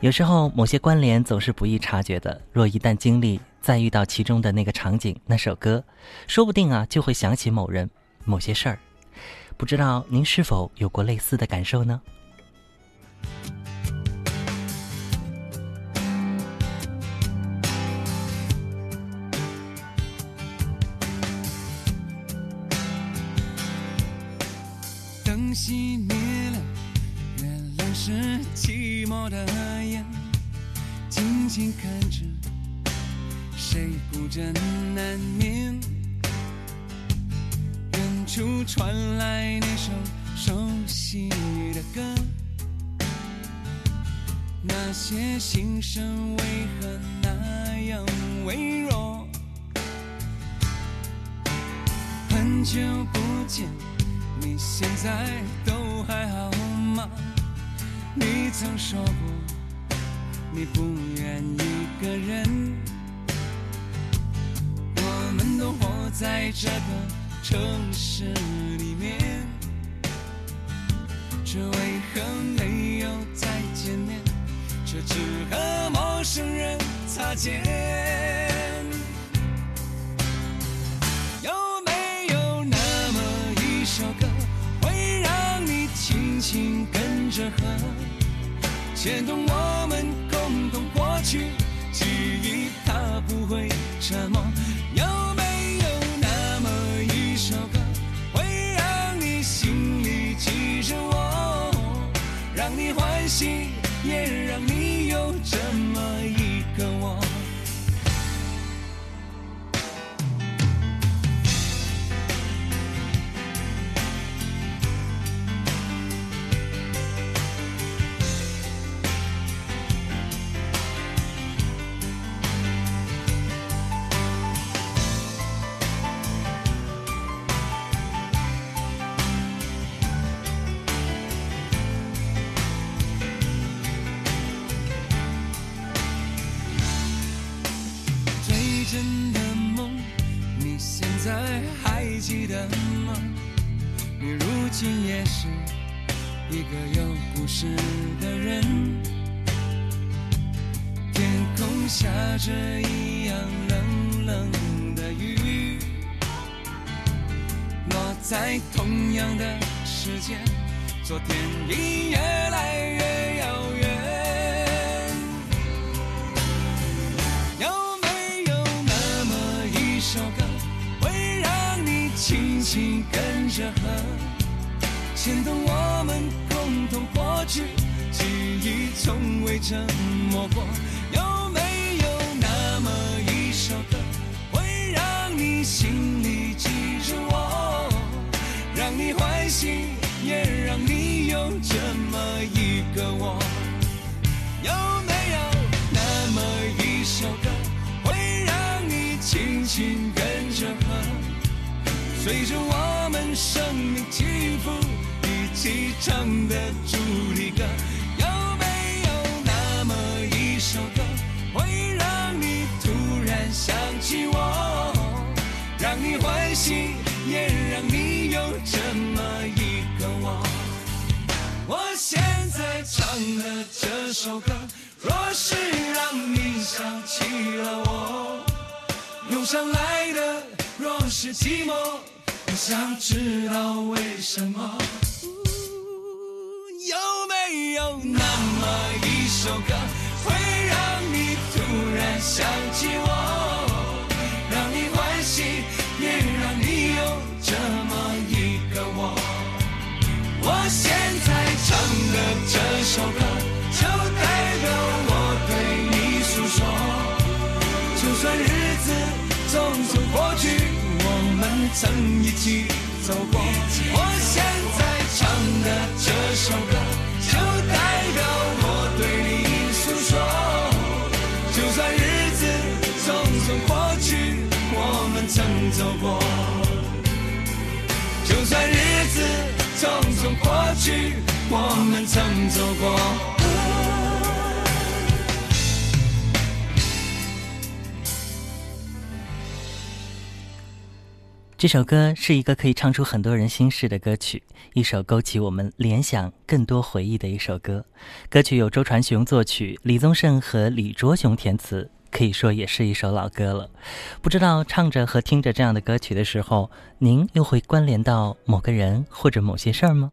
有时候某些关联总是不易察觉的，若一旦经历，再遇到其中的那个场景、那首歌，说不定啊就会想起某人、某些事儿。不知道您是否有过类似的感受呢？灯熄灭了，原来是寂寞的眼，静静看着谁孤枕难眠。远处传来那首熟悉的歌，那些心声为何那样微弱？很久不见。你现在都还好？曾说过你不愿一个人，我们都活在这个城市里面，这为何没有再见面？却只和陌生人擦肩。有没有那么一首歌，会让你轻轻跟着和，牵动我们共同过去记忆，它不会沉默。真的梦，你现在还记得吗？你如今也是一个有故事的人。天空下着一样冷冷的雨，落在同样的时间，昨天已越来越心跟着和，牵动我们共同过去，记忆从未沉默过。有没有那么一首歌，会让你心里记着我，让你欢喜，也让你有这么一个我？随着我们生命起伏，一起唱的主题歌，有没有那么一首歌，会让你突然想起我，让你欢喜，也让你有这么一个我？我现在唱的这首歌，若是让你想起了我，涌上来的若是寂寞。想知道为什么？有没有那么一首歌，会让你突然想起我，曾一起走过，我现在唱的这首歌，就代表我对你诉说。就算日子匆匆过去，我们曾走过。就算日子匆匆过去，我们曾走过。这首歌是一个可以唱出很多人心事的歌曲，一首勾起我们联想更多回忆的一首歌。歌曲由周传雄作曲，李宗盛和李卓雄填词，可以说也是一首老歌了。不知道唱着和听着这样的歌曲的时候，您又会关联到某个人或者某些事儿吗？